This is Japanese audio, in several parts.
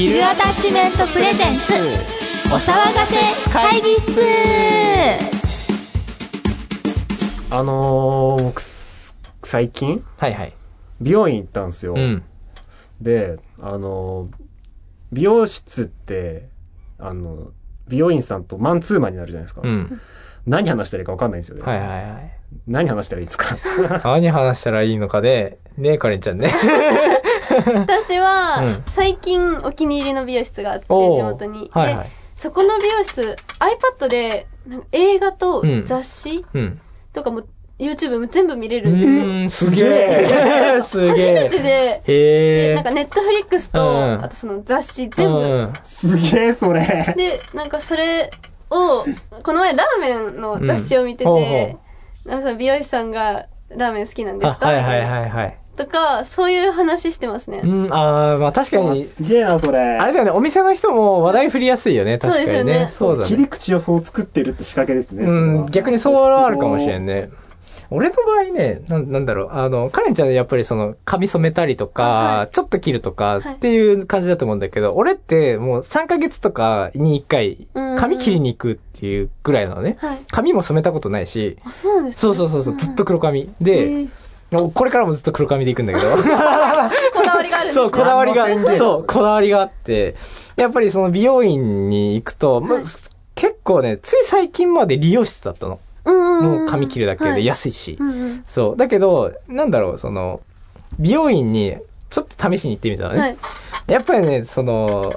ヒルアタッチメントプレゼンツお騒がせ会議室あのー、僕す、最近、はいはい。美容院行ったんですよ。うん。で、あのー、美容室って、あの、美容院さんとマンツーマンになるじゃないですか。うん。何話したらいいか分かんないんですよね。はいはいはい。何話したらいいですか？何話したらいいのかで、ねえ、カレンちゃんね。私は、うん最近お気に入りの美容室があって、地元に。はいはいで、そこの美容室、iPad で、なんか映画とうん雑誌うん。とかも、YouTube も全部見れるうんですよ。すげえ。す初。めてで、へで、え。なんかネットフリックスと、うんあとその雑誌全部。うんすげえ、それ。で、なんかそれを、この前ラーメンの雑誌を見てうんほうて、なんかその美容師さんがラーメン好きなんですあ、かはいはいはいはい。とか、そういう話してますね。うん、あーまあ確かに、すげえな、それ。あれだよね、お店の人も話題振りやすいよね、確かにね。そうですよね切そうだね。り口をそう作ってるって仕掛けですね。うん、逆にそうはあるかもしれんね。俺の場合ね、なんなんだろう、あの、カレンちゃんやっぱりその、髪染めたりとか、はちょっと切るとかはいっていう感じだと思うんだけど、俺ってもう3ヶ月とかに1回うん、髪切りに行くっていうぐらいなのね。はい。髪も染めたことないし、あ、そうなんですかそうそうそうそう、ずっと黒髪。えで、これからもずっと黒髪で行くんだけど。こだわりがあるんですね。そう、こだわりが、そう、こだわりがあって、やっぱりその美容院に行くと、まはい結構ね、つい最近まで理容室だったの。もう髪切るだけではい安いし。うんうんそう。だけど、なんだろう、その、美容院にちょっと試しに行ってみたのね。はい。やっぱりね、その、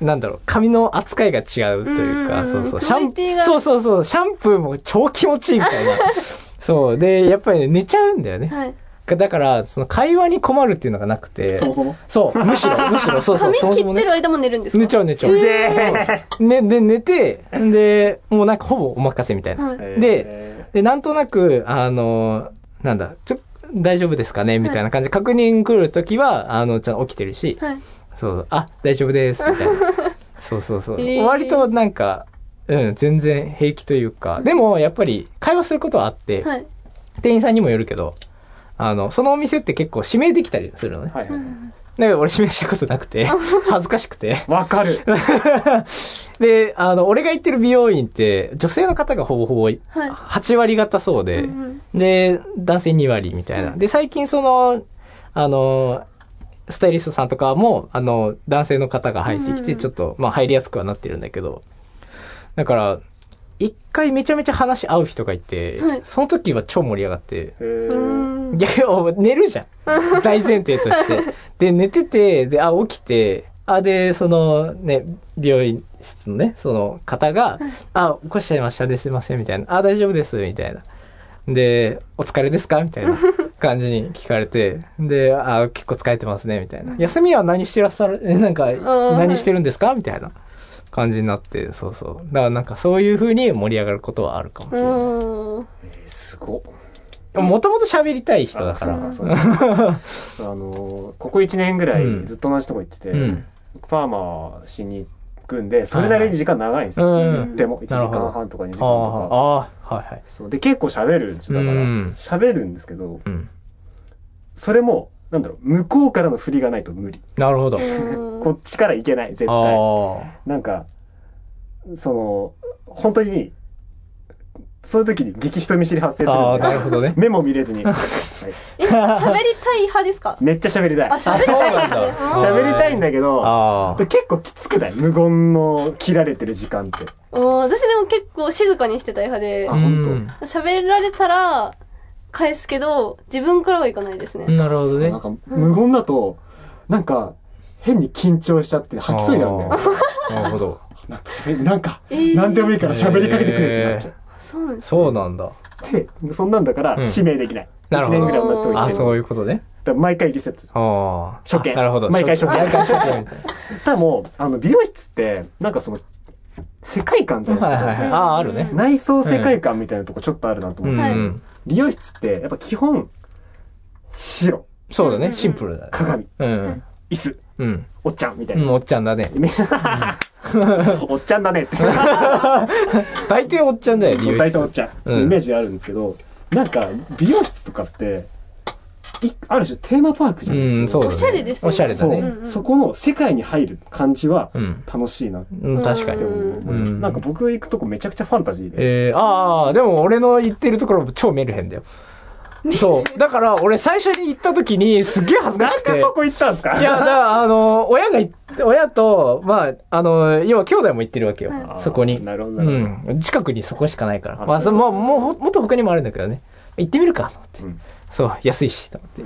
なんだろう、髪の扱いが違うというか、うんうんうんそうそう、クシャンオリティがそうそうそう、シャンプーも超気持ちいいみたいな。そう。で、やっぱりね、寝ちゃうんだよね。はい。だから、その会話に困るっていうのがなくて、そもそも？そう、むしろ、むしろ、そうそう、髪切ってる間も寝るんですか？寝ちゃう寝ちゃう。ね、で、寝て、で、もうなんかほぼお任せみたいな。はい。で、で、なんとなく、あの、なんだ、ちょ、大丈夫ですかね？みたいな感じで確認来るときは、あの、ちゃんと起きてるし、はい。そうそう、あ、大丈夫です、みたいな。そうそうそう。割となんか、うん、全然平気というか、でもやっぱり会話することはあって、はい。店員さんにもよるけど、あの、そのお店って結構指名できたりするのね。はいはい。だから俺指名したことなくて、恥ずかしくて。わかる。で、あの、俺が行ってる美容院って、女性の方がほぼほぼはい。8割方そうで、うんで、男性2割みたいな。で、最近その、あの、スタイリストさんとかも、あの、男性の方が入ってきて、うんちょっと、まあ入りやすくはなってるんだけど、だから、一回めちゃめちゃ話合う人がいて、はいその時は超盛り上がって、逆に寝るじゃん。大前提として。で、寝てて、で、あ、起きて、あ、で、そのね、美容院室のね、その方が、あ、起こしちゃいましたね、すいません、みたいな。あ、大丈夫です、みたいな。で、お疲れですか？みたいな 感じに聞かれて、で、あ、結構疲れてますね、みたいな。休みは何してらっしゃる、えなんか、何してるんですか？みたいな感じになって、そうそう。だからなんかそういう風に盛り上がることはあるかもしれない。うん。えーすごっ。もともと喋りたい人だから。あそうかそうあのー、ここ1年ぐらいうんずっと同じとこ行ってて、うんパーマしに行くんで、それなりに時間長いんですよ。うんでも、1時間半とか2時間とか。ああ、はいはい。そうで、結構喋るんですよ。だから、うん喋るんですけど、うん。それも、なんだろう、向こうからの振りがないと無理。なるほど。こっちからいけない、絶対。あなんか、その、本当に、そういう時に激人見知り発生すあ。ああ、るなるほどね。目も見れずに、はいえ、喋りたい派ですか？めっちゃ喋りたいあ、。喋りたい派ねあそう喋りたいんだけど、ああ。結構きつくない？無言の切られてる時間って。うん私でも結構静かにしてたい派であ、うん喋られたら返すけど、自分からはいかないですね。なるほどねなん。か無言だと、なんか、変に緊張しちゃって吐きそうになるんだよ。なるほど。なんか喋りなんか、えー何でもいいから喋りかけてくれってなっちゃう。あそうなんですそうなんだ。で、そんなんだからうん指名できない。1なるほど年ぐらい同じとこ行あそういうことね。だから毎回リセット。ああ。初見あなるほど。毎回初見毎回初見みたいただもう、あの、美容室って、なんかその、世界観じゃな。ないですか。はいはいはい。ああ、あるね。内装世界観みたいなとこちょっとあるなと思うって、はいん。美容室って、やっぱ基本、白、そうだね。シンプルだね。鏡、うん。椅子、うん。おっちゃんみたうん、いな。おっちゃんだね。おっちゃんだねって。大抵おっちゃんだよ、理由大体おっちゃん、うんイメージあるんですけど、なんか、美容室とかって、いある種テーマパークじゃないですか。うんそうだねおしゃれですよおしゃれだそう、ね。うんうんそこの世界に入る感じはうん。楽しいなってうん、確かに。うん思います。うんなんか僕行くとこめちゃくちゃファンタジーで。えー、ああ、でも俺の言ってるところ超メルヘンだよ。そう。だから俺最初に行った時にすっげえ恥ずかしくて。なんでそこ行ったんですか？いや、だから、あの、親が行って、親と、まあ、あの、要は兄弟も行ってるわけよ。あーそこに。なるほど、うなるほど。ん。近くにそこしかないから。あまあ、そうそもう、もう、もっと他にもあるんだけどね。行ってみるか、と思って。うんそう、安いし、と思って。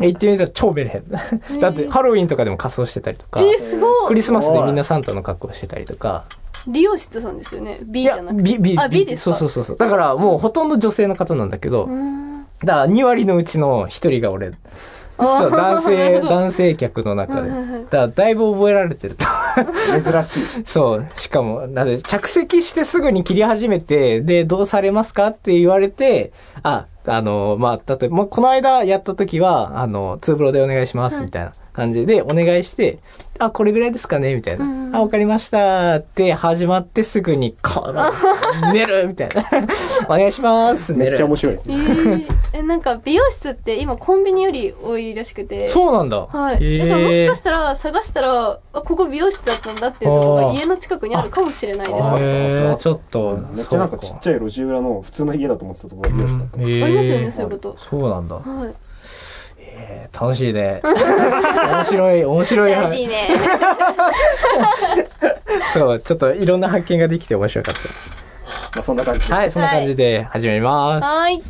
行ってみたら超メルヘン。だって、ハロウィンとかでも仮装してたりとか、えー、すごい。クリスマスでみんなサンタの格好してたりとか。理容室さんですよね？B じゃなくて。B、B、あ B ですか？そうそうそうそう。だからもうほとんど女性の方なんだけど、だから2割のうちの1人が俺、男性、男性客の中で。だからだいぶ覚えられてると。珍しい。そう。しかも、なぜ、着席してすぐに切り始めて、で、どうされますかって言われて、あ、あの、まあ、例えば、まあこの間やった時は、あの、ツーブロでお願いします、みたいな感じでお願いして、あ、これぐらいですかねみたいな。うんあ、わかりましたって始まってすぐに、この、寝るみたいな。お願いしますめっちゃ面。白いですえね。ー、えなんか美容室って今コンビニより多いらしくてそうなんだ。はい。へーだからもしかしたら探したら、あ、ここ美容室だったんだっていうところが家の近くにあるかもしれないです。ああへーちょっと、めっちゃなんかちっちゃい路地裏の普通の家だと思ってたところが美容室だった。うんへーりますよね、そういうこと。そうなんだ。はい。えー楽しいね。面白い、面白い。大事いね。そう、ちょっといろんな発見ができて面白かっまあそんな感じ。はい、そんな感じで始めます。はい。ビュ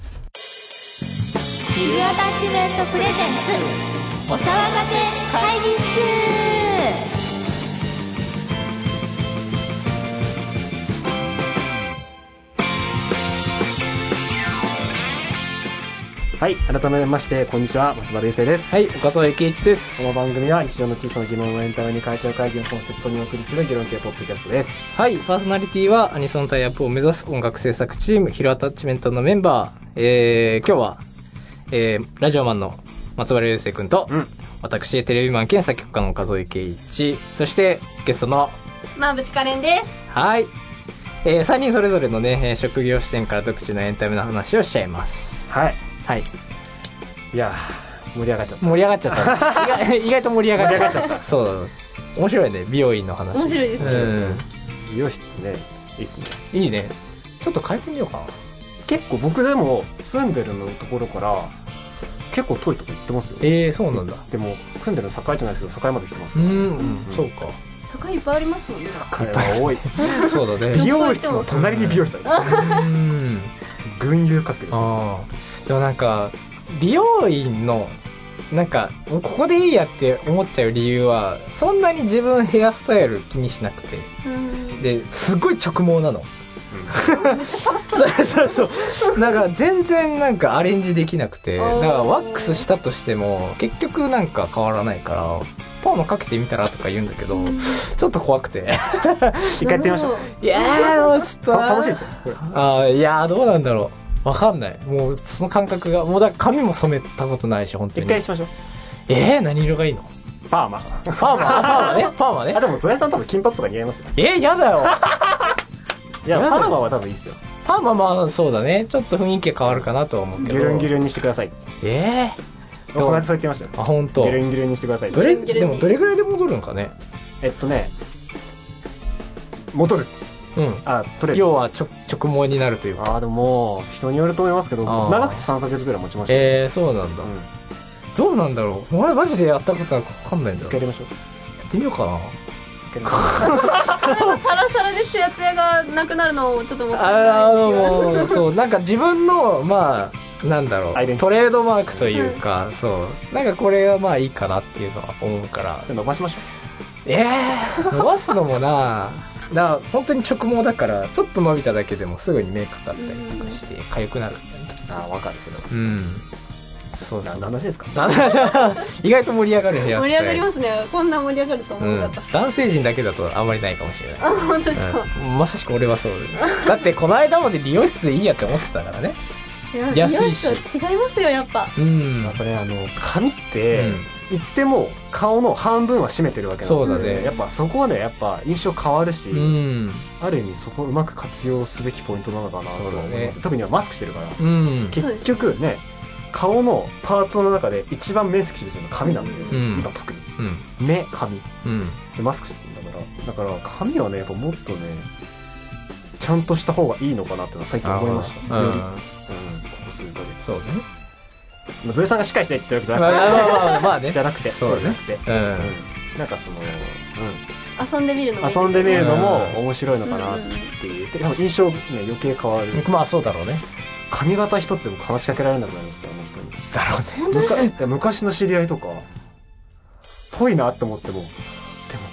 ーアタッチメントプレゼンツお騒がせ会議室はい。改めまして、こんにちは。松原優生です。はい、岡添圭一です。この番組は日常の小さな疑問をエンタメに会長会議をコンセプトにお送りする議論系ポッドキャストです。はい、パーソナリティはアニソンタイアップを目指す音楽制作チーム、ヒロアタッチメントのメンバー、えー、今日は、えー、ラジオマンの松原優生くんと、うん私、テレビマン兼作曲家の岡添圭一、そしてゲストの、まあ、ぶちかれんです。はい、えー、3人それぞれのね、えー職業視点から独自のエンタメの話をしちゃいます。はい。はい。いやー、盛り上がっちゃった。盛り上がっちゃった。意 外意外と盛り上がっちゃった。そう。面白いね、美容院の話。面白いですねうん。美容室ね、いいっすね。いいね。ちょっと変えてみようかな。結構僕でも住んでるのところから結構遠いとこ行ってますよ。ええー、そうなんだ。でも住んでるの境じゃないですけど境まで来てますから。うん、うん、そうか。坂いっぱいありますもんね。境は多い。そうだね。美容室の隣に美容室ある。うん。群雄割拠ですよ。ああ。でもなんか、美容院の、なんか、ここでいいやって思っちゃう理由は、そんなに自分ヘアスタイル気にしなくて。うん。で、すごい直毛なの。そうそうそう。なんか全然なんかアレンジできなくて、だからワックスしたとしても結局なんか変わらないから、パーマかけてみたらとか言うんだけど、ちょっと怖くて。一回やってみましょう。いやー、ちょっと楽しいですよ。あーいやー、どうなんだろう。わかんない。もうその感覚が、もうだから髪も染めたことないし、本当に。一回しましょう。えー、何色がいいの？パーマ。パーマ？あパーマね。パーマねあ、。でもゾエさん多分金髪とか似合いますよ。えー、やだよ。いや、パーマは多分いいですよ。パーマまあそうだね。ちょっと雰囲気が変わるかなとは思うけど。ギュルンギュルンにしてください。えー、どうこの間そう言ってましたよ。あ、本当。ギュルンギュルンにしてください。どれ、でもどれぐらいで戻るんかね？えっとね、戻る。うん。あ、取れる。要は直直毛になるというか。あーでも人によると思いますけど、あー長くて3ヶ月ぐらい持ちましたよ。えー、そうなんだ。うん。どうなんだろう。俺マジでやったことはわかんないんだよ。や一回やりましょう。ってみようかな。サラサラでツヤツヤがなくなるのをちょっともったいああないのもうそう なんか自分のまあなんだろうトレードマークというか、そうなんかこれがまあいいかなっていうのは思うからじゃあ伸ばしましょええ伸ばすのもなだから本当に直毛だからちょっと伸びただけでもすぐにメイクかかったりとかして痒くなるみたいな。う。ああ、わかる、それは。うん。そうそう。何の話ですか？意外と盛り上がる部屋盛り上がりますね。こんな盛り上がると思うんわなかっ、男性陣だけだとあんまりないかもしれない。た、あ本当ですか、うん、まさしく俺はそう。だってこの間まで理容室でいいやって思ってたからね。いや安いし美容室は違いますよやっぱ。うん。やっぱね、あの、髪って、うん言っても顔の半分は占めてるわけなので、そうだね。やっぱそこはね、やっぱ印象変わるし、うん。ある意味そこをうまく活用すべきポイントなのかなと思います。ね。特にはマスクしてるから。うん。結局ね、顔のパーツの中で一番面積占めてるのは髪なんだよ、うん。今特に。うん。目髪。うん。でマスクしてるんだから。だから髪はねやっぱもっとねちゃんとした方がいいのかなって最近思いました。より、うん、うん。ここ数ヶ月。そうねまあゾエさんがしっかりしたいって言ってるまあわけ じゃなくて、まあまあまあね。じゃなくてそうね。じゃなくて、なんかその、遊んでみるのも遊んでみるのもうん。面白いのかなっていう、で多分印象ね余計変わる。まあそうだろうね。髪型一つでも話しかけられなくなりますからあの人。に？だろうね昔の知り合いとかぽいなって思ってもでも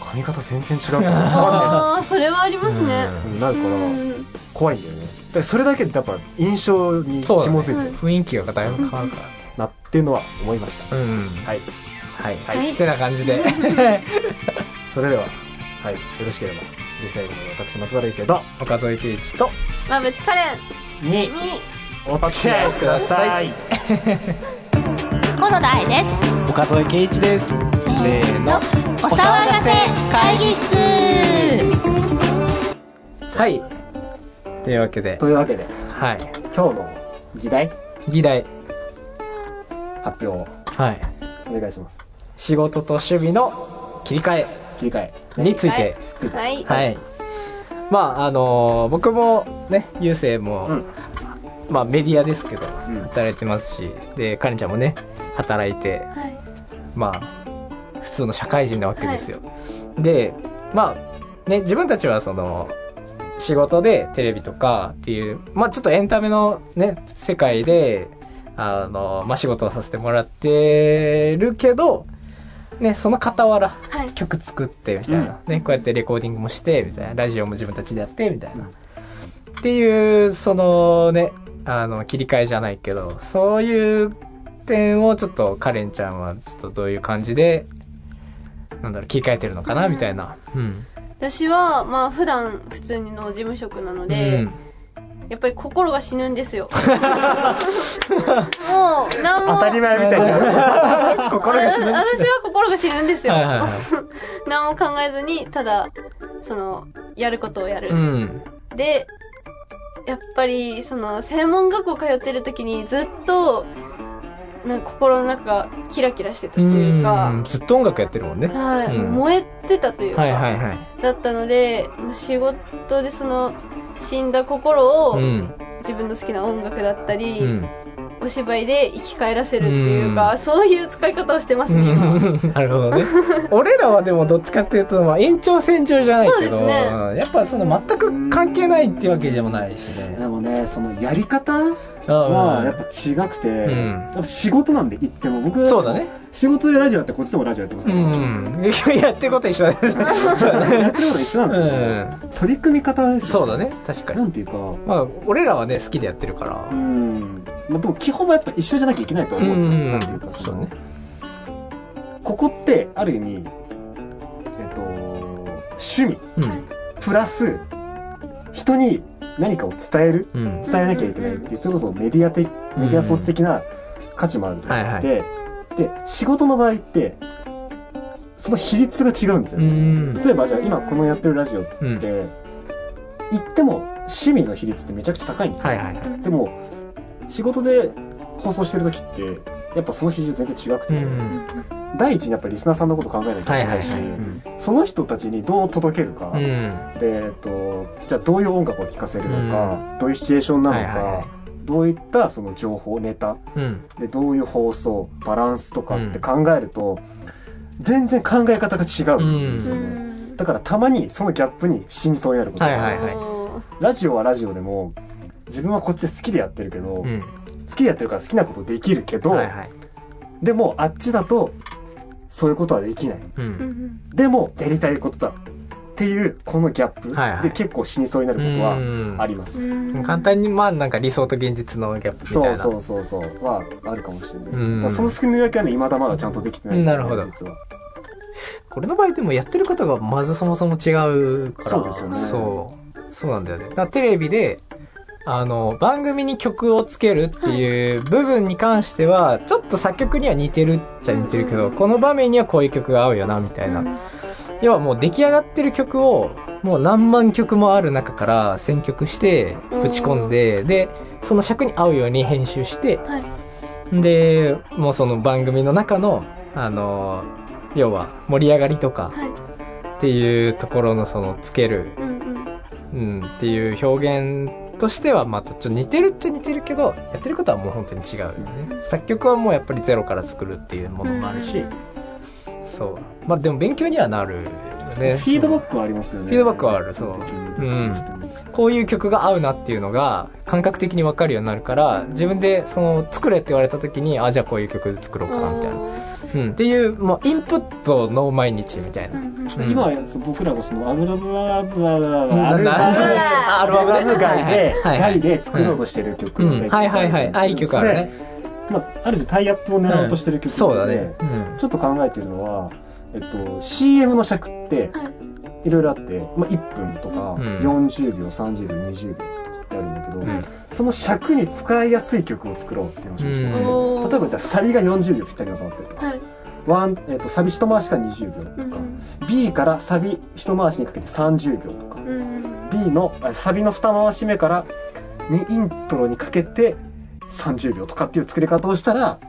髪型全然違うから。ああそれはありますね。うん。なるからうん怖いんだよね。だからそれだけでやっぱ印象に紐づいてる。雰囲気がだいぶ変わるから。ねなっていうのは思いました、うん。はい。はい。はい。ってな感じで。それでははい。よろしければで最後に私松原一生と岡添圭一とまあ別カレン。ににお付き合いください。河 野大です。岡添圭一です。せーの。お騒がせ会議室。はい。というわけで。というわけではい。今日の議題？議題発表をはい。お願いします。仕事と守備の切り替切り替え。えについて。はい。はい。まああのー僕もね郵政も、うん。まあメディアですけどうん。働いてますしでかりんちゃんもね働いてはい。まあ普通の社会人なわけですよ、でまあね自分たちはその仕事でテレビとかっていうまあちょっとエンタメのね世界であのまあ仕事をさせてもらってるけどねその傍らはい。曲作ってみたいな、ねこうやってレコーディングもしてみたいな。ラジオも自分たちでやってみたいな、っていうそのねあの切り替えじゃないけどそういう点をちょっとカレンちゃんはちょっとどういう感じでなんだろう切り替えてるのかなみたいな、うん。私はまあ普段普通の事務職なので、うんやっぱり心が死ぬんですよ。もう何も。当たり前みたいな。心が死ぬんです私は心が死ぬんですよ、はいはいはい。何も考えずにただそのやることをやる、うん。でやっぱりその専門学校通ってる時にずっとなんか心の中がキラキラしてたというか、うん。ずっと音楽やってるもんね。はい、うん。燃えてたというか、はいはいはいだったので仕事でその死んだ心を、うん。自分の好きな音楽だったり、うん。お芝居で生き返らせるっていうか、そういう使い方をしてますね今 なるほどね。俺らはでもどっちかっていうと、まあ、延長線上じゃないけど、そうですね。うん。やっぱその全く関係ないっていうわけでもないしね。でもねそのやり方うんはやっぱ違くて、んやっぱ仕事なんで言っても僕そうだね。仕事でラジオやってこっちでもラジオやってますうから、ん。やってること一緒だね。やってること一緒なんですよ、うん。取り組み方ですよそうだね。確かに。なんていうかまあ、俺らはね、好きでやってるからう。んまあでも基本はやっぱ一緒じゃなきゃいけないと思うんですよ、うんなんていうかそうね。ここってある意味えっと趣味うん。プラス人に何かを伝えるうん。伝えなきゃいけないっていうそれこそメディア的メディア装置的な価値もあると思ってて、で仕事の場合ってその比率が違うんですようね、ん。例えばじゃあ今このやってるラジオっうん。て言っても趣味の比率ってめちゃくちゃ高いんですよ。でも仕事で放送してる時ってやっぱその比率全然違くて、うん。第一にやっぱりリスナーさんのこと考えなきゃいけはいなし、はいいはい。うんその人たちにどう届けるか、うん。で、えっと、じゃあどういう音楽を聴かせるのか、どういうシチュエーションなのか、はいはいはいどういったその情報ネタうん。でどういう放送バランスとかって考えると、全然考え方が違うんですよね、うんだからたまにそのギャップに死にそうになることが、はいはいラジオはラジオでも自分はこっちで好きでやってるけど、うん。好きでやってるから好きなことできるけど、はいはい。でもあっちだとそういうことはできない。う。うん。んでもやりたいことだっていうこのギャップはいはい。で結構死にそうになることはうん。あります、うん。簡単にまあなんか理想と現実のギャップみたいな。そうそうそうそう。はあるかもしれないです、その住み分けはね未だまだちゃんとできてないねなるほど。実は。俺の場合でもやってることがまずそもそも違うから。そうですよね。そう。そうなんだよね。テレビであの番組に曲をつけるっていう部分に関してはちょっと作曲には似てるっちゃ似てるけどこの場面にはこういう曲が合うよなみたいな。要はもう出来上がってる曲をもう何万曲もある中から選曲してぶち込んででその尺に合うように編集してはい。でもうその番組の中のあの要は盛り上がりとかはい。っていうところのそのつける、うん、っていう表現としてはまたちょっと似てるっちゃ似てるけどやってることはもう本当に違うよね。作曲はもうやっぱりゼロから作るっていうものもあるし、そう。まあでも勉強にはなるよね。フィードバックはありますよね。フィードバックはあるそう。うん。こういう曲が合うなっていうのが感覚的に分かるようになるから自分でその作れって言われた時にあじゃあこういう曲作ろうかなみたいな、うん、っていうもうインプットの毎日みたいな、今は僕らもそのアルバムアルバムアルバムなアルバムなアルバム外で作ろうとしてる曲うん、はいはいはい。あいい曲あるね。それまあある種タイアップを狙おうとしてる曲そうだでねうん。ちょっと考えてるのは、えっと、CM の尺ってい。ろいろあって、まあ、1分とかうん。40秒30秒20秒ってあるんだけど、んその尺に使いやすい曲を作ろうって話をしてて、うん。例えばじゃあサビが40秒ぴったりに収まってるとか、はい。ワンえっとサビ一回しが20秒とか、うん B からサビ一回しにかけて30秒とか、うんうん。B のあサビの二回し目からにイントロにかけて30秒とかっていう作り方をしたら、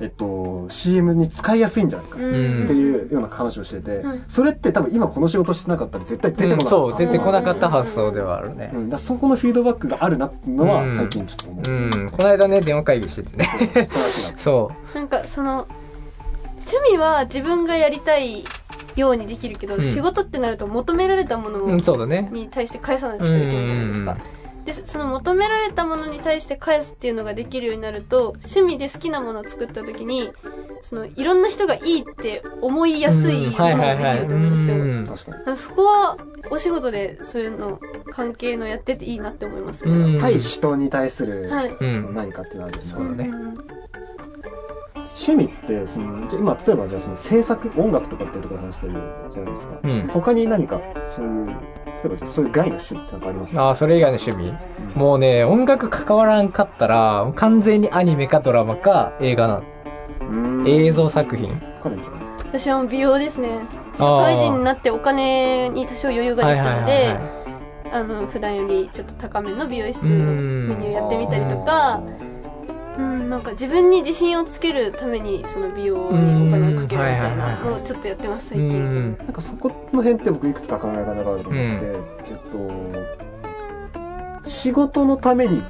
えっと、CM に使いやすいんじゃないかっん。ていうような話をしてて、うん。それって多分今この仕事してなかったら絶対出てこなかった、うん。そう出てこなかった発想ではあるね。うん、だそこのフィードバックがあるなっていうのはうん最近ちょっと思う。うん、この間ね電話会議しててね。そう。なんかその趣味は自分がやりたいようにできるけど、うん。仕事ってなると求められたものう、うん、そうだね。に対して返さないといけないじゃないですか。でその求められたものに対して返すっていうのができるようになると趣味で好きなものを作った時にそのいろんな人がいいって思いやすいものができると思うんですよ。うん。確かに。だからそこはお仕事でそういうの関係のやってていいなって思いますね。うん。対人に対する、はい。うん。その何かっていうのはあるよねそうだね。うん趣味ってそのじゃあ今例えばじゃあその制作音楽とかっていうところで話してるじゃないですか、うん。他に何かそういう例えばじゃあそういう外の趣味って何かあります？かああそれ以外の趣味？もうね音楽関わらんかったら完全にアニメかドラマか映画な映像作品。私は美容ですね。社会人になってお金に多少余裕ができたので、あの、普段よりちょっと高めの美容室のメニューやってみたりとか、うん、なんか自分に自信をつけるためにその美容にお金をかけるみたいなのをちょっとやってます、最う近。ん。なんかそこの辺って僕いくつか考え方があると思ってて、えっと仕事のために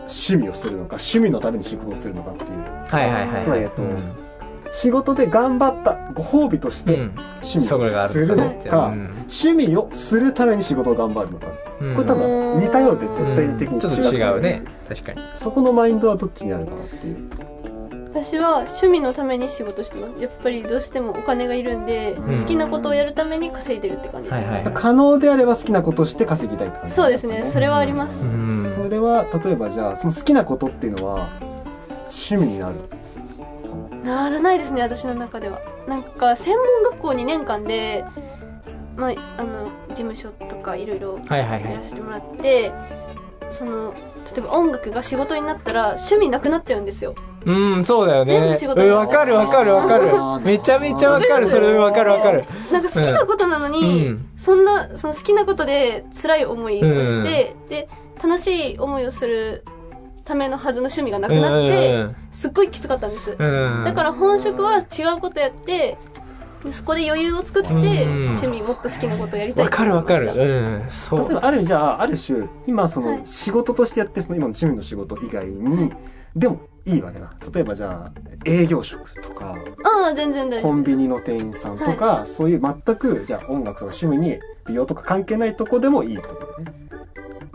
趣味をするのか趣味のために仕事をするのかっていう。はいはいはい。つまりえっとうん仕事で頑張ったご褒美としてうん。趣味をするのか、うん。趣味をするために仕事を頑張るのか。うん。これ多分似たようで絶対的にちょっと違うね。確かに。そこのマインドはどっちにあるかなっていう。私は趣味のために仕事してます。やっぱりどうしてもお金がいるんで、うん。好きなことをやるために稼いでるって感じです。ね。はいはい。可能であれば好きなことをして稼ぎたいって感じ。そうですね、それはあります。うん。それは例えばじゃあその好きなことっていうのは趣味になるならないですね私の中では。なんか専門学校2年間でまああの事務所とかいろいろやらせてもらってその例えば音楽が仕事になったら趣味なくなっちゃうんですよ。うんそうだよね。全部仕事うんわかるわかるわかる。めちゃめちゃわかるそれわかるわかる。なんか好きなことなのに、うん。そんなその好きなことで辛い思いをして、で楽しい思いをするためのはずの趣味がなくなって、すっごいきつかったんです、うんだから本職は違うことやってでそこで余裕を作って、うん趣味もっと好きなことをやりたいわかるわかる。うんそう。例えばある意味じゃあある種今そはい。の仕事としてやってその今の趣味の仕事以外にでもいいわけな例えばじゃあ営業職とかああ全然大丈夫です。コンビニの店員さんとか、そういう全くじゃあ音楽とか趣味に美容とか関係ないとこでもいいってことね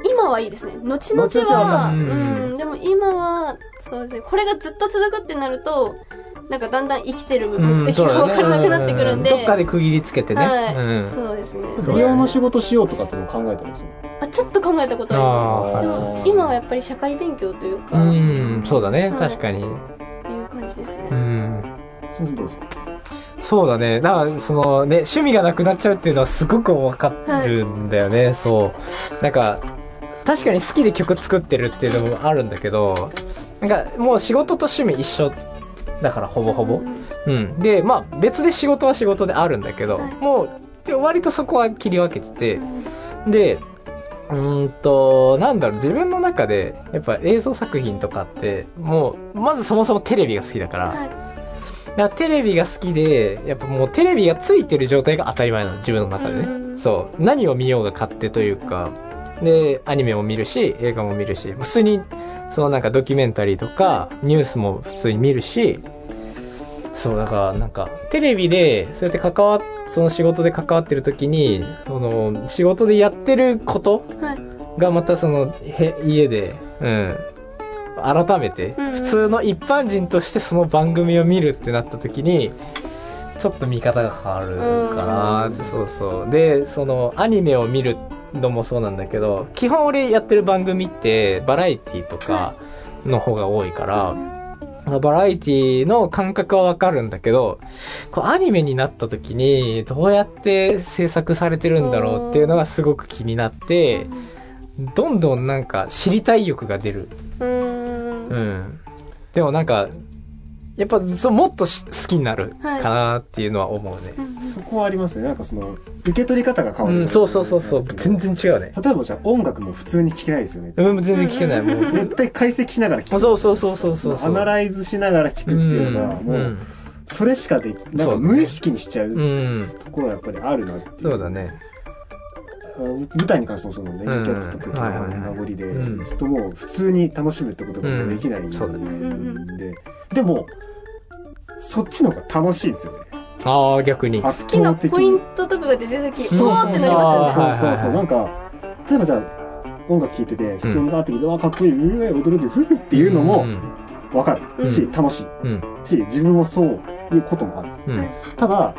今はいいですね。後々後々ははううん。ん。でも今はそうですね。これがずっと続くってなるとなんかだんだん生きてる目的が分からなくなってくるんで、どっかで区切りつけてね。はい。うん。そうですね。そう美容の仕事しようとかっていうのを考えたんですよあちょっと考えたことあります。あでも今はやっぱり社会勉強というか、あうっんそうだね。はい。確かに。ていう感じですね、うん。先生どうですか？そうだね。だから、そのね、趣味がなくなっちゃうっていうのはすごくわかるんだよね、そう。なんか、確かに好きで曲作ってるっていうのもあるんだけど、なんかもう仕事と趣味一緒だから、ほぼほぼ。うん。で、まあ別で仕事は仕事であるんだけど、はいもう、で割とそこは切り分けてて、で、うーんと、なんだろう、自分の中で、やっぱ映像作品とかって、もう、まずそもそもテレビが好きだから、はい。だからテレビが好きで、やっぱもうテレビがついてる状態が当たり前なの、自分の中でね。うんそう。何を見ようが勝手というか、で、アニメも見るし、映画も見るし、普通に、そのなんかドキュメンタリーとか、ニュースも普通に見るし、そう、だからなんか、テレビで、そうやって関わっ、その仕事で関わってる時に、その、仕事でやってることはい。がまたその、へ、家で、うん。改めて、普通の一般人としてその番組を見るってなった時に、ちょっと見方が変わるかなって、そうそう。で、その、アニメを見るのもそうなんだけど、基本俺やってる番組って、バラエティとかの方が多いから、バラエティの感覚はわかるんだけど、こうアニメになった時にどうやって制作されてるんだろうっていうのがすごく気になって、どんどんなんか知りたい欲が出る。うーん。うん。でもなんか、やっぱそうもっとし好きになるはいかなっていうのは思うね。そこはありますねなんかその受け取り方が変わる、うん、そうそうそうそう。全然違うね。例えばじゃあ音楽も普通に聴けないですよねうん、全然聞けない。もう、絶対解析しながら聴くそうそうそうそうそうそう。アナライズしながら聴くっていうのがもうそれしかできなんか無意識にしちゃううん。うん。ところはやっぱりあるなっていうそうだね。舞台に関してもそうなので、うん。キャッツとかはいはいはい。名残で、うん。ずっともう普通に楽しむってことができないんで、でも、そっちの方が楽しいんですよね。ああ、逆に。圧好きなポイントとかが出てた時、そう。おーってなりますよね。そうそうそう。はいなんか、例えばじゃあ、音楽聴いてて、普通にバーって聴いて、わあ、かっこいい、うえ、踊るぜ、ふふっていうのもん。わかる。し、うん。楽しい。うん。し、自分もそういうこともあるんです。うん。ただ、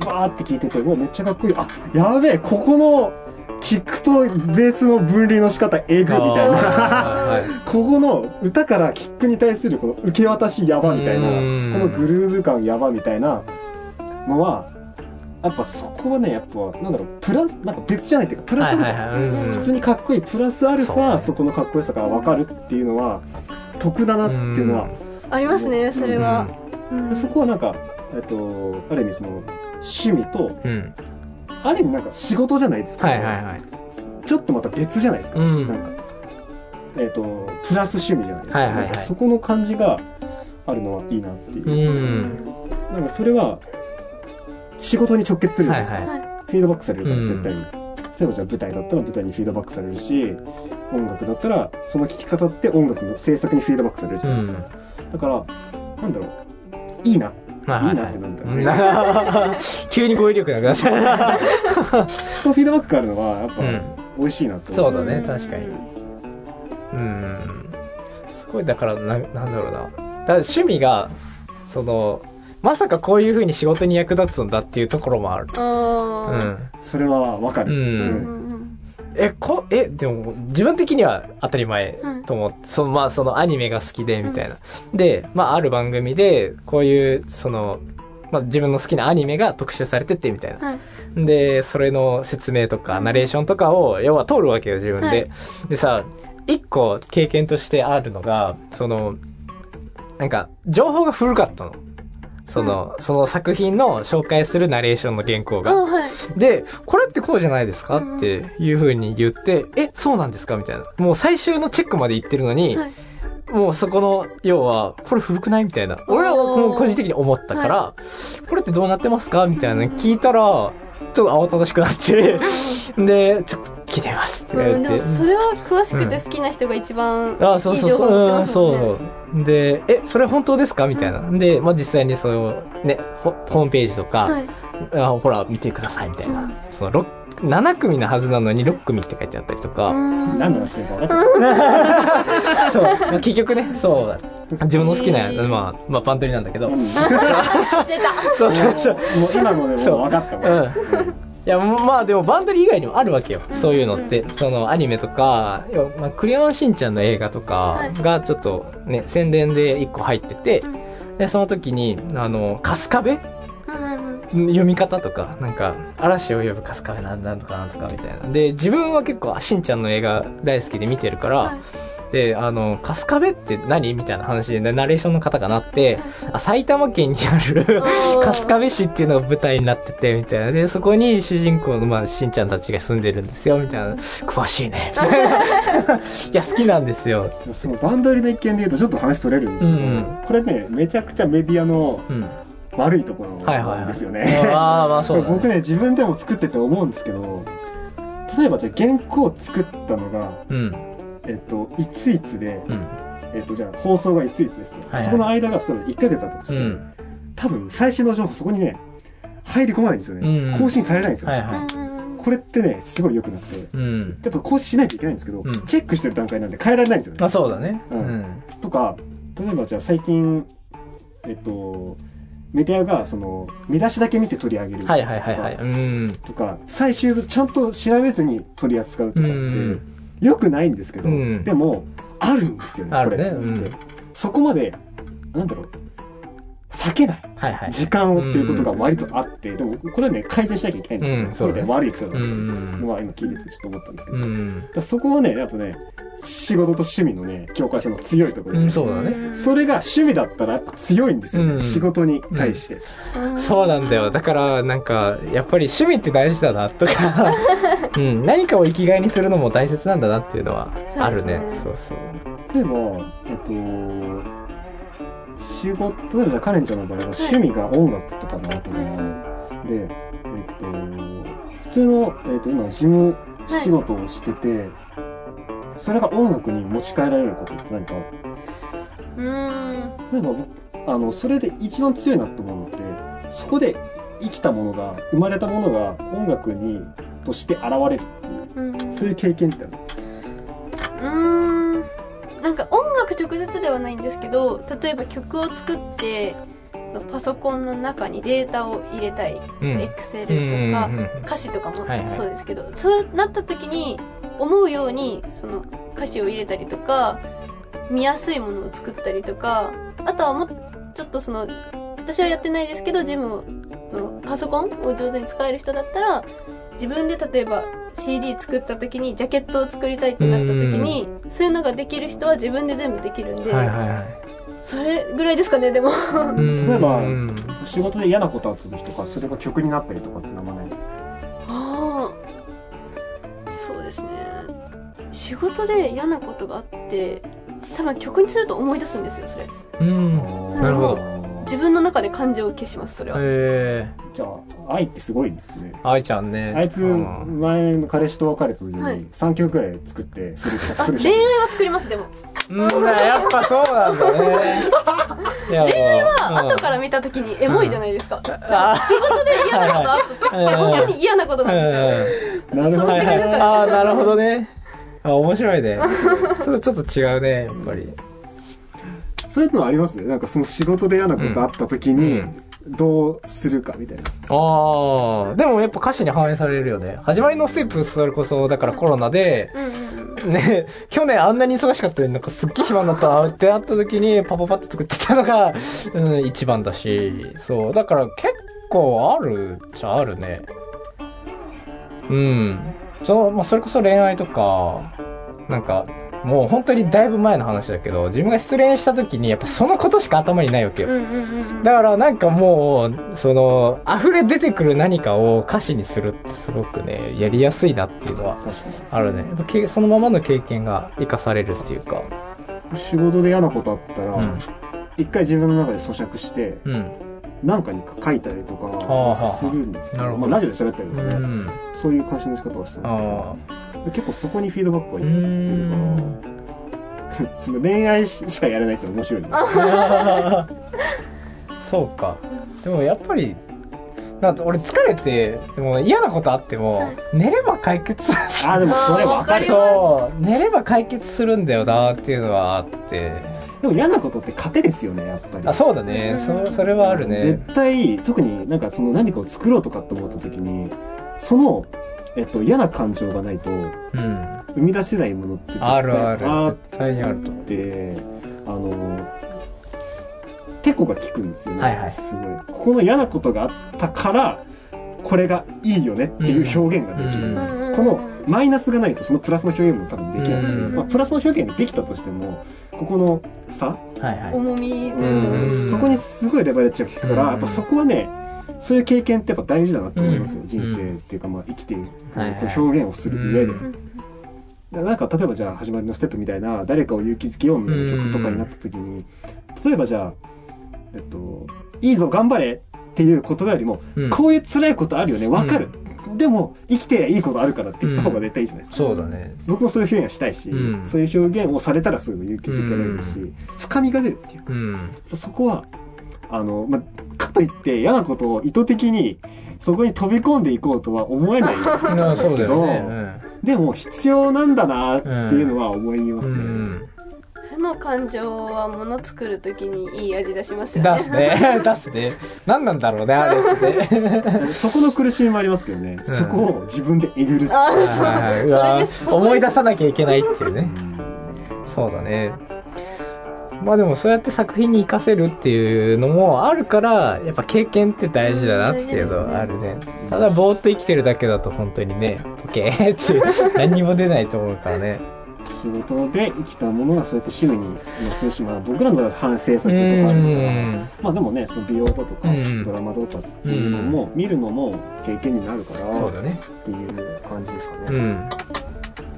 バーって聴いてて、うわ、めっちゃかっこいい。あ、やべえ、ここの、キックとベースの分離の仕方えぐみたいな。あ ここの歌からキックに対するこの受け渡しやばみたいなこのグルーヴ感やばみたいなのは、やっぱそこはね、やっぱ、なんだろう、プラス、なんか別じゃないっていうか、プラスアルファ普通にかっこいい、プラスアルファ、そこのかっこよさがわかるっていうのは、得だなっていうのは、ありますね、それは。うん。そこはなんか、えっと、ある意味その、趣味と、うん。うん。ある意味なんか仕事じゃないですか、はいはいはい。ちょっとまた別じゃないですか。うんなんか、えっ、と、プラス趣味じゃないですか。はいはいはいかそこの感じがあるのはいいなっていう。うん。なんかそれは、仕事に直結するじゃないですか。はいはい。フィードバックされるから、うん絶対に。例えばじゃあ舞台だったら舞台にフィードバックされるし、音楽だったら、その聴き方って音楽の制作にフィードバックされるじゃないですか。だから、なんだろう、いいな、いいなってなんだね。急に語彙力なくなった。そのフィードバックがあるのは、やっぱ、うん。美味しいなって思そうだね、確かに。うん。すごい、だから、な、なんだろうな。だから趣味が、その、まさかこういう風に仕事に役立つんだっていうところもある。うあん。それはわかる。うんーうんえ、こ、え、でも、自分的には当たり前と思って、その、まあ、そのアニメが好きで、みたいな。で、まあ、ある番組で、こういう、その、まあ、自分の好きなアニメが特集されてて、みたいな。はい。で、それの説明とか、ナレーションとかを、要は通るわけよ、自分で。はいでさ、一個経験としてあるのが、その、なんか、情報が古かったの。その、その作品の紹介するナレーションの原稿あが。はい。で、これってこうじゃないですか？っていう風に言って、え、そうなんですか？みたいな。もう最終のチェックまで言ってるのに、はいもうそこの、要は、これ古くない？みたいな。俺はもう個人的に思ったから、これってどうなってますか？みたいなの聞いたら、ちょっと慌ただしくなって、で、ちょっと聞いてみますって言わうん、れて。でもそれは詳しくて好きな人が一番あそうそうそう、いい情報持ってうん、ますもんね。そう。で、え、それ本当ですかみたいな。で、まあ、実際にそう、ね、ホホームページとか、はい。あほら、見てください、みたいな。その、6、7組のはずなのに6組って書いてあったりとか、うん何の話してるか分かってそう、まあ、結局ね、そう、自分の好きな、まあ、まあ、パントリなんだけど。そうそうそう。もう今のでもう分かったもん。うん。いや、まあでもバンドリ以外にもあるわけよ。そういうのって。そのアニメとか、まあ、クレヨンしんちゃんの映画とかがちょっとね、宣伝で一個入ってて、で、その時に、あの、春日部うん読み方とか、なんか、嵐を呼ぶ春日部なんなんとかなんとかみたいな。で、自分は結構、しんちゃんの映画大好きで見てるから、はいで、あの、春日部って何みたいな話で、ナレーションの方がなって、あ、埼玉県にある春日部市っていうのが舞台になってて、みたいな。で、そこに主人公の、まあ、しんちゃんたちが住んでるんですよ、みたいな。詳しいね。みたいな。いや、好きなんですよ。そのバンドリの一件で言うとちょっと話取れるんですけど、うんこれねめちゃくちゃメディアのうん。悪いところ。なんですよね。ああ、まあこそう 僕ね自分でも作ってて思うんですけど例えばじゃあ原稿を作ったのがうん。えっといついつで、うん。えっとじゃあ放送がいついつですと、はいはいそこの間が例えば1ヶ月だったとして、うん。多分最新の情報そこにね入り込まないんですよね、うん更新されないんですよ、はいはこれってねすごい良くなってい。うん。やっぱ更新しないといけないんですけど、うんチェックしてる段階なんで変えられないんですよねあ、そうだね。ううんん。とか例えばじゃあ最近えっとメディアがその見出しだけ見て取り上げるはいはいはいはい。うん。とか最終ちゃんと調べずに取り扱うとかって、うんよくないんですけど、うん。でもあるんですよねあるね。これって、うん。そこまでなんだろう避けない。はいはい。時間をっていうことが割とあって、でもこれはね改善しなきゃいけないんですよ、これで悪い癖だなうっていうん。のは今聞いててちょっと思ったんですけど、そこはねやっぱね仕事と趣味のね境界線の強いところで、うん、そうだね。それが趣味だったらやっぱ強いんですよね、うん。仕事に対して、そうなんだよ。だから、なんか、やっぱり趣味って大事だな、とか、うん、何かを生きがいにするのも大切なんだなっていうのはあるね。そそうそう。例えばえっと仕事例えばじゃあカレンちゃんの場合は趣味が音楽とかなわけじゃない、でえっと普通の、えっと、今事務仕事をしてて、それが音楽に持ち帰られることって何か？うん。例えば僕あのそれで一番強いなと思うのってそこで生きたものが生まれたものが音楽にとして現れるっていううん。そういう経験ってあるうんなんか音楽直接ではないんですけど例えば曲を作ってそのパソコンの中にデータを入れたい、うん。エクセルとか、うんうん歌詞とかもはいはい。そうですけど、そうなった時に思うようにその歌詞を入れたりとか見やすいものを作ったりとかあとはもうちょっとその私はやってないですけどジムのパソコンを上手に使える人だったら自分で例えば CD 作った時にジャケットを作りたいってなった時にそういうのができる人は自分で全部できるんで、はいはいはい。それぐらいですかねでも。例例えばうん、仕事で嫌なことあった時とかそれが曲になったりとかっていうのはないああ。そうですね。仕事で嫌なことがあって多分曲にすると思い出すんですよそれ。うん。なるほど自分の中で感情を消しますそれは、えじゃあ愛ってすごいんですね。ー、愛ちゃんね。あいつうん。前の彼氏と別れた時にはい。3曲くらい作って恋愛は作りますでも。うん、やっぱそうなんだね。恋愛あ後から見た時にエモいじゃないですか、あ仕事で嫌なことあった時って本当に嫌なことなんですよ、なるほど。その違いですかねああ、なるほどね。あ、面白いね。それちょっと違うね、やっぱり。そういうのはあります？なんかその仕事で嫌なことあった時にうんどうするかみたいな、ああ、でもやっぱ歌詞に反映されるよね。始まりのステップ、それこそ、だからコロナで、うんうんうんね、去年あんなに忙しかったのになんかすっげえ暇になったってなった時にパパパって作ってたのが、うん、一番だし、そう。だから結構あるっちゃあるね。うん。そう、まあ、それこそ恋愛とか、なんか、もう本当にだいぶ前の話だけど、自分が失恋した時にやっぱそのことしか頭にないわけよ。だからなんかもう、その、溢れ出てくる何かを歌詞にするってすごくね、やりやすいなっていうのはあるね。やっぱけそのままの経験が生かされるっていうか。に仕事で嫌なことあったら、うん。一回自分の中で咀嚼してうん。何かに書いたりとかするんですよ、なるほどまあ、ラジオで喋ったりとかね、うん。そういう解消の仕方をしてますけあど結構そこにフィードバックがいってるからん。そ その恋愛ししかやらないって面白いね そうか。でもやっぱり、なんか俺疲れて、でも嫌なことあっても、寝れば解決あーでもそれ分かるそう、寝れば解決するんだよなっていうのはあって。でも嫌なことって糧ですよねやっぱりあ、そうだね。そそれはあるね絶。対特になんかその何かを作ろうとかって思った時にその、えっと、嫌な感情がないとうん。生み出せないものって絶対あるある。絶対にあると思う。てあのてこが効くんですよね、はいはい。すごい。ここの嫌なことがあったからこれがいいよねっていう表現ができる、うん。このマイナスがないとそのプラスの表現も多分できない。うん。まあ、プラスの表現ができたとしてもここの差はいはい。重みといううん。かそこにすごいレバレッジが効くから、うん。やっぱそこはねそういう経験ってやっぱ大事だなと思いますよ、うん。人生っていうかまあ生きている、はいはい。こう表現をする上で、うん。なんか例えばじゃあ始まりのステップみたいな誰かを勇気づけようみたいな曲とかになった時に、例えばじゃあえっと「いいぞ頑張れ」っていう言葉よりも、うん。こういう辛いことあるよねわかる、でも生きていいことあるからって言った方が絶対いいじゃないですか、そうだね。僕もそういう表現はしたいし、うん。そういう表現をされたらすごい勇気づけられるし、う深みが出るっていうか。うん。そこはあの、まあ、かといって嫌なことを意図的にそこに飛び込んでいこうとは思えないんあですけど。でも必要なんだなっていうのは思いまうん。うすね。ん。負の感情は物作るときにいい味出しますよね出すね。出すね。何なんだろうね、あれって。そこの苦しみもありますけどね、うんそこを自分でえぐる。ああそうそれです思い出さなきゃいけないっていうね。そうだね。まあでもそうやって作品に活かせるっていうのもあるから、やっぱ経験って大事だなっていうのはあるね。ただぼーっと生きてるだけだと本当にね、ポケーっていう、何にも出ないと思うからね。仕事で生きたものがそうやって趣味に乗せるし、まあ、僕らの場合は反省作とかうあるんですから、ん。まあでもね、その美容だとか、うんドラマとかっていうのも、見るのも経験になるから、そうだね。っていう感じですかね。うん。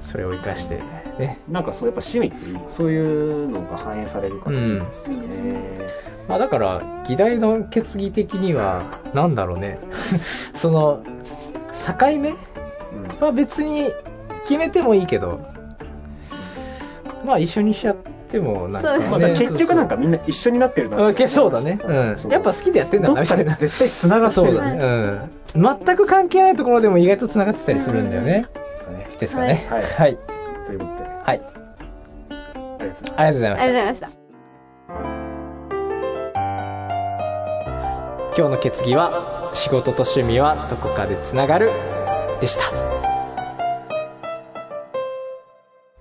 それを活かして、ね。なんかそうやっぱ趣味ってそういうのが反映されるからいいですよね。まあだから、議題の決議的には、なんだろうね。その、境目うんは別に決めてもいいけど、まあ一緒にしちゃってもなんか、そうですまあ、結局なんかみんな一緒になってるなうんけそうだね。うん。やっぱ好きでやってんだどな、みたいな。っかで絶対繋がってるそうだね。うん。全く関係ないところでも意外と繋がってたりするんだよね。ですかね。ですかね。はい。はい。ということで、はい。ありがとうございます。ありがとうございまありがとうした。ございました今日の決議は、仕事と趣味はどこかで繋がる、でした。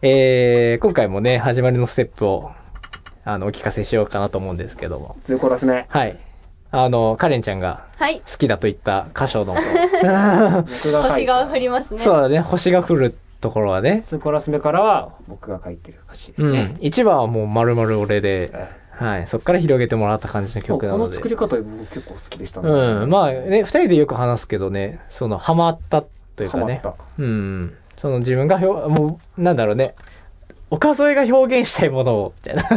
えー、今回もね、始まりのステップを、あの、お聞かせしようかなと思うんですけども。ツーコーラス目。はい。あの、カレンちゃんがはい好きだと言った箇所の、僕が書い星がた。降りますねそうだね、星が降るところはね。ツーコーラス目からは僕が書いてる歌詞ですねうん。。一番はもう丸々俺で、えはい。そっから広げてもらった感じの曲なので。作り方僕結構好きでしたね。うん。まあね、二人でよく話すけどね、その、ハマったというかね。うん。その自分が表、もう、なんだろうね。岡添が表現したいものを、みたいな。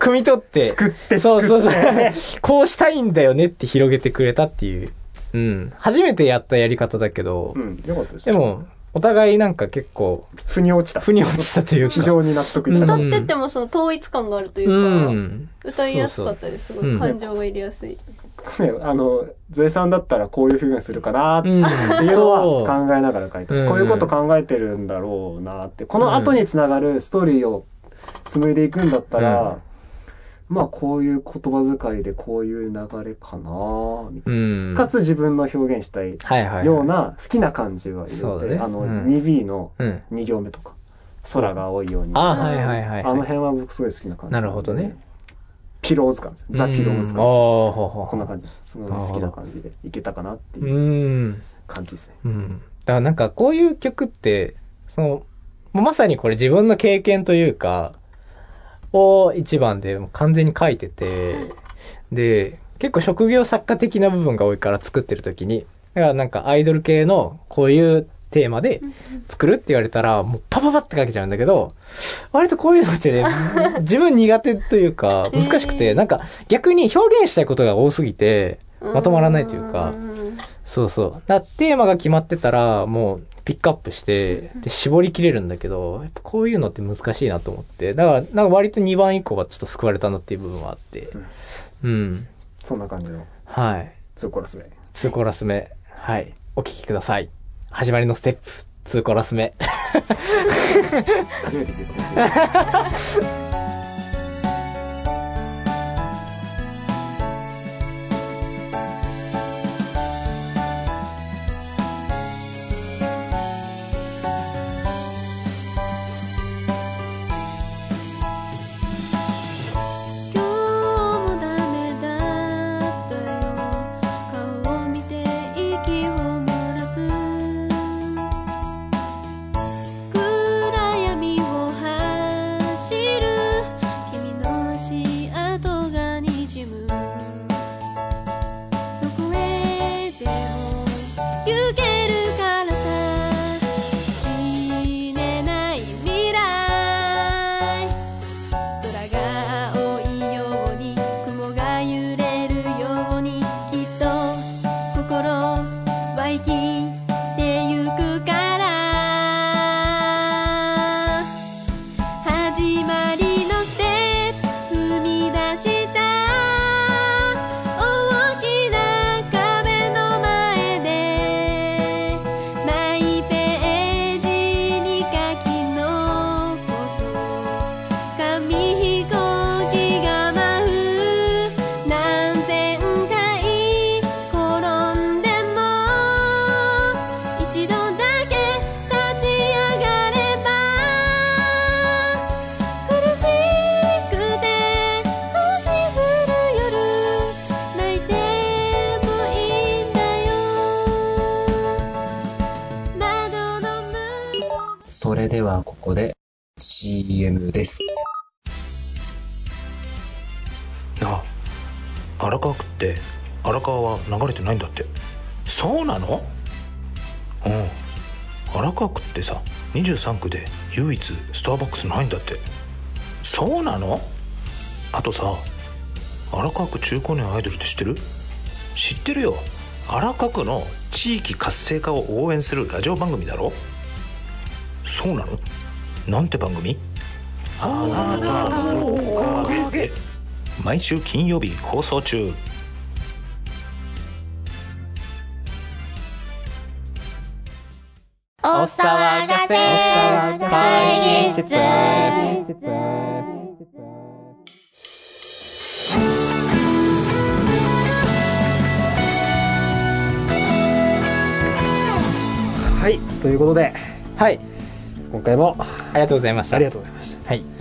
汲み取って。作ってそうそうそう。こうしたいんだよねって広げてくれたっていう。うん。初めてやったやり方だけど、うん、よかったです。で、も、お互いなんか結構、腑に落ちた。腑に落ちたというか。非常に納得いうんった。歌っててもその統一感があるといううか、ん。歌いやすかったですすごうんい感情が入れやすい、ねあの、ゾエさんだったらこういう風にするかなってうん。いうのは考えながら書いてうんこういうこと考えてるんだろうなって。この後につながるストーリーを紡いでいくんだったら、まあこういう言葉遣いでこういう流れかなみたいうん。な。かつ自分の表現したいはいはい。ような好きな感じはそうだね入れて、あの、うん 2B のうん。2行目とか、空が青いように。あはいはいはいはい。あの辺は僕すごい好きな感じ。なるほどね。ピローズ感です。ザ・ピローズ感。こんな感じ。すごい好きな感じでいけたかなってう。いうん感じですね。うん。だからなんかこういう曲って、その、まさにこれ自分の経験というか、を一番で完全に書いてて、で、結構職業作家的な部分が多いから作ってる時に、だからなんかアイドル系のこういうテーマで作るって言われたら、もうパパパって書けちゃうんだけど、割とこういうのってね、自分苦手というか、難しくて、なんか逆に表現したいことが多すぎて、まとまらないというかんそうそう。だテーマが決まってたら、もうピックアップして、で、絞りきれるんだけど、やっぱこういうのって難しいなと思って。だから、なんか割と2番以降はちょっと救われたなっていう部分はあって。うん。そんな感じのはい。2コーラス目。2コーラス目。はい。お聞きください。始まりのステップ、2コーラス目。初めて聞いた。川区って荒川は流れてないんだって。そうなの？うん。荒川区ってさ23区で唯一スターバックスないんだって。そうなの？あとさ荒川区中高年アイドルって知ってる？知ってるよ。荒川区の地域活性化を応援するラジオ番組だろ？そうなの？なんて番組？あなたのおかげ。で毎週金曜日放送中。お騒がせ。会議室。はい。ということで。はい。今回も。ありがとうございました。ありがとうございました。はい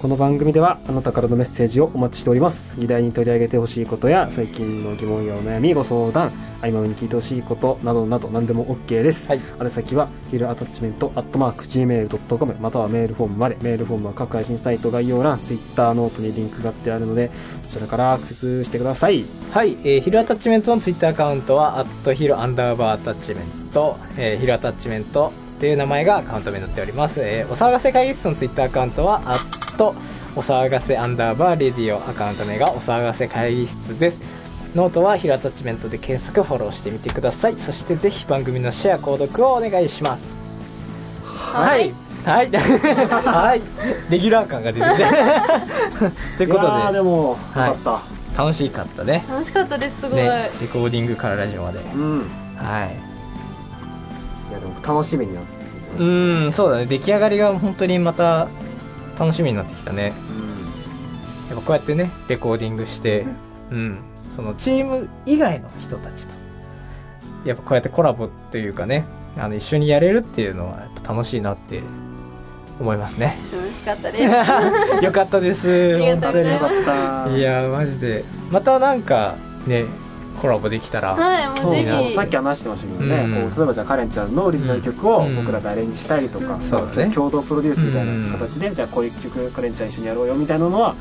この番組ではあなたからのメッセージをお待ちしております。議題に取り上げてほしいことや最近の疑問やお悩みご相談合間に聞いてほしいことなどなど何でも OK です、はい。宛先はヒルアタッチメントアットマーク Gmail.com またはメールフォームまでメールフォームは各配信サイト概要欄 Twitter ノートにリンクが貼ってあるのでそちらからアクセスしてください。はい、えーヒルアタッチメントのツイッターアカウントは、アットヒルアンダーバーアタッチメント、えーヒルアタッチメントという名前がアカウント名になっております。えーお騒がせ会議室のツイッターアカウントは、アットお騒がせアンダーバーレディオアカウント名がお騒がせ会議室です。ノートはヒルアタッチメントで検索、フォローしてみてください。そしてぜひ番組のシェア、購読をお願いします。はい。はい。はい。レギュラー感が出てて。ということやーででもよはいかった、楽しかったね。楽しかったですすごい、ね、レコーディングからラジオまで。うんはい。いやでも楽しみになってきましたうん、そうだね。出来上がりが本当にまた楽しみになってきたね。やっぱこうやってね、レコーディングして、うん、そのチーム以外の人たちと、やっぱこうやってコラボっていうかね、あの一緒にやれるっていうのはやっぱ楽しいなって思いますね。楽しかったです よかったです。ありがとうございよかったいや、マジで。またなんかね、コラボできたら、はいもうぜそうひ。さっき話してましたけどね、うん。こう例えばじゃあカレンちゃんのオリジナル曲をうん。僕らでアレンジしたりとか、そうだね。共同プロデュースみたいな形で、じゃあこういう曲カレンちゃん一緒にやろうよみたいなのはもっ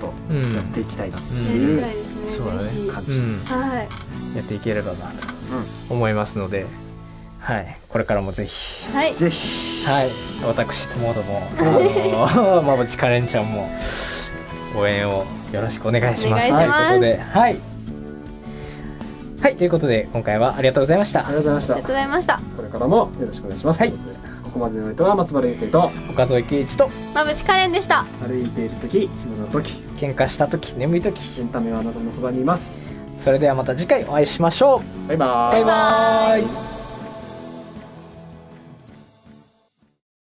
とうんやっていきたいなっていうそうだね。感じ、うん、はい。やっていければなと思いますので、はい、これからもぜひ、はい。ぜひ。はい、私ともども、あのまぶちかれんちゃんも応援をよろしくお願いします。お願いします。ということで、はい。はい、ということで、今回はありがとうございました。あり。がとうございました。ありがとうございました。これからもよろしくお願いします、はい。ということでここまでの相手は松原優生と岡添圭一と、まぶちカレンでした。歩いている時暇な時喧嘩した時、眠い時、エンタメはあなたのそばにいます。それではまた次回お会いしましょう。バイバーイ。バイバーイ。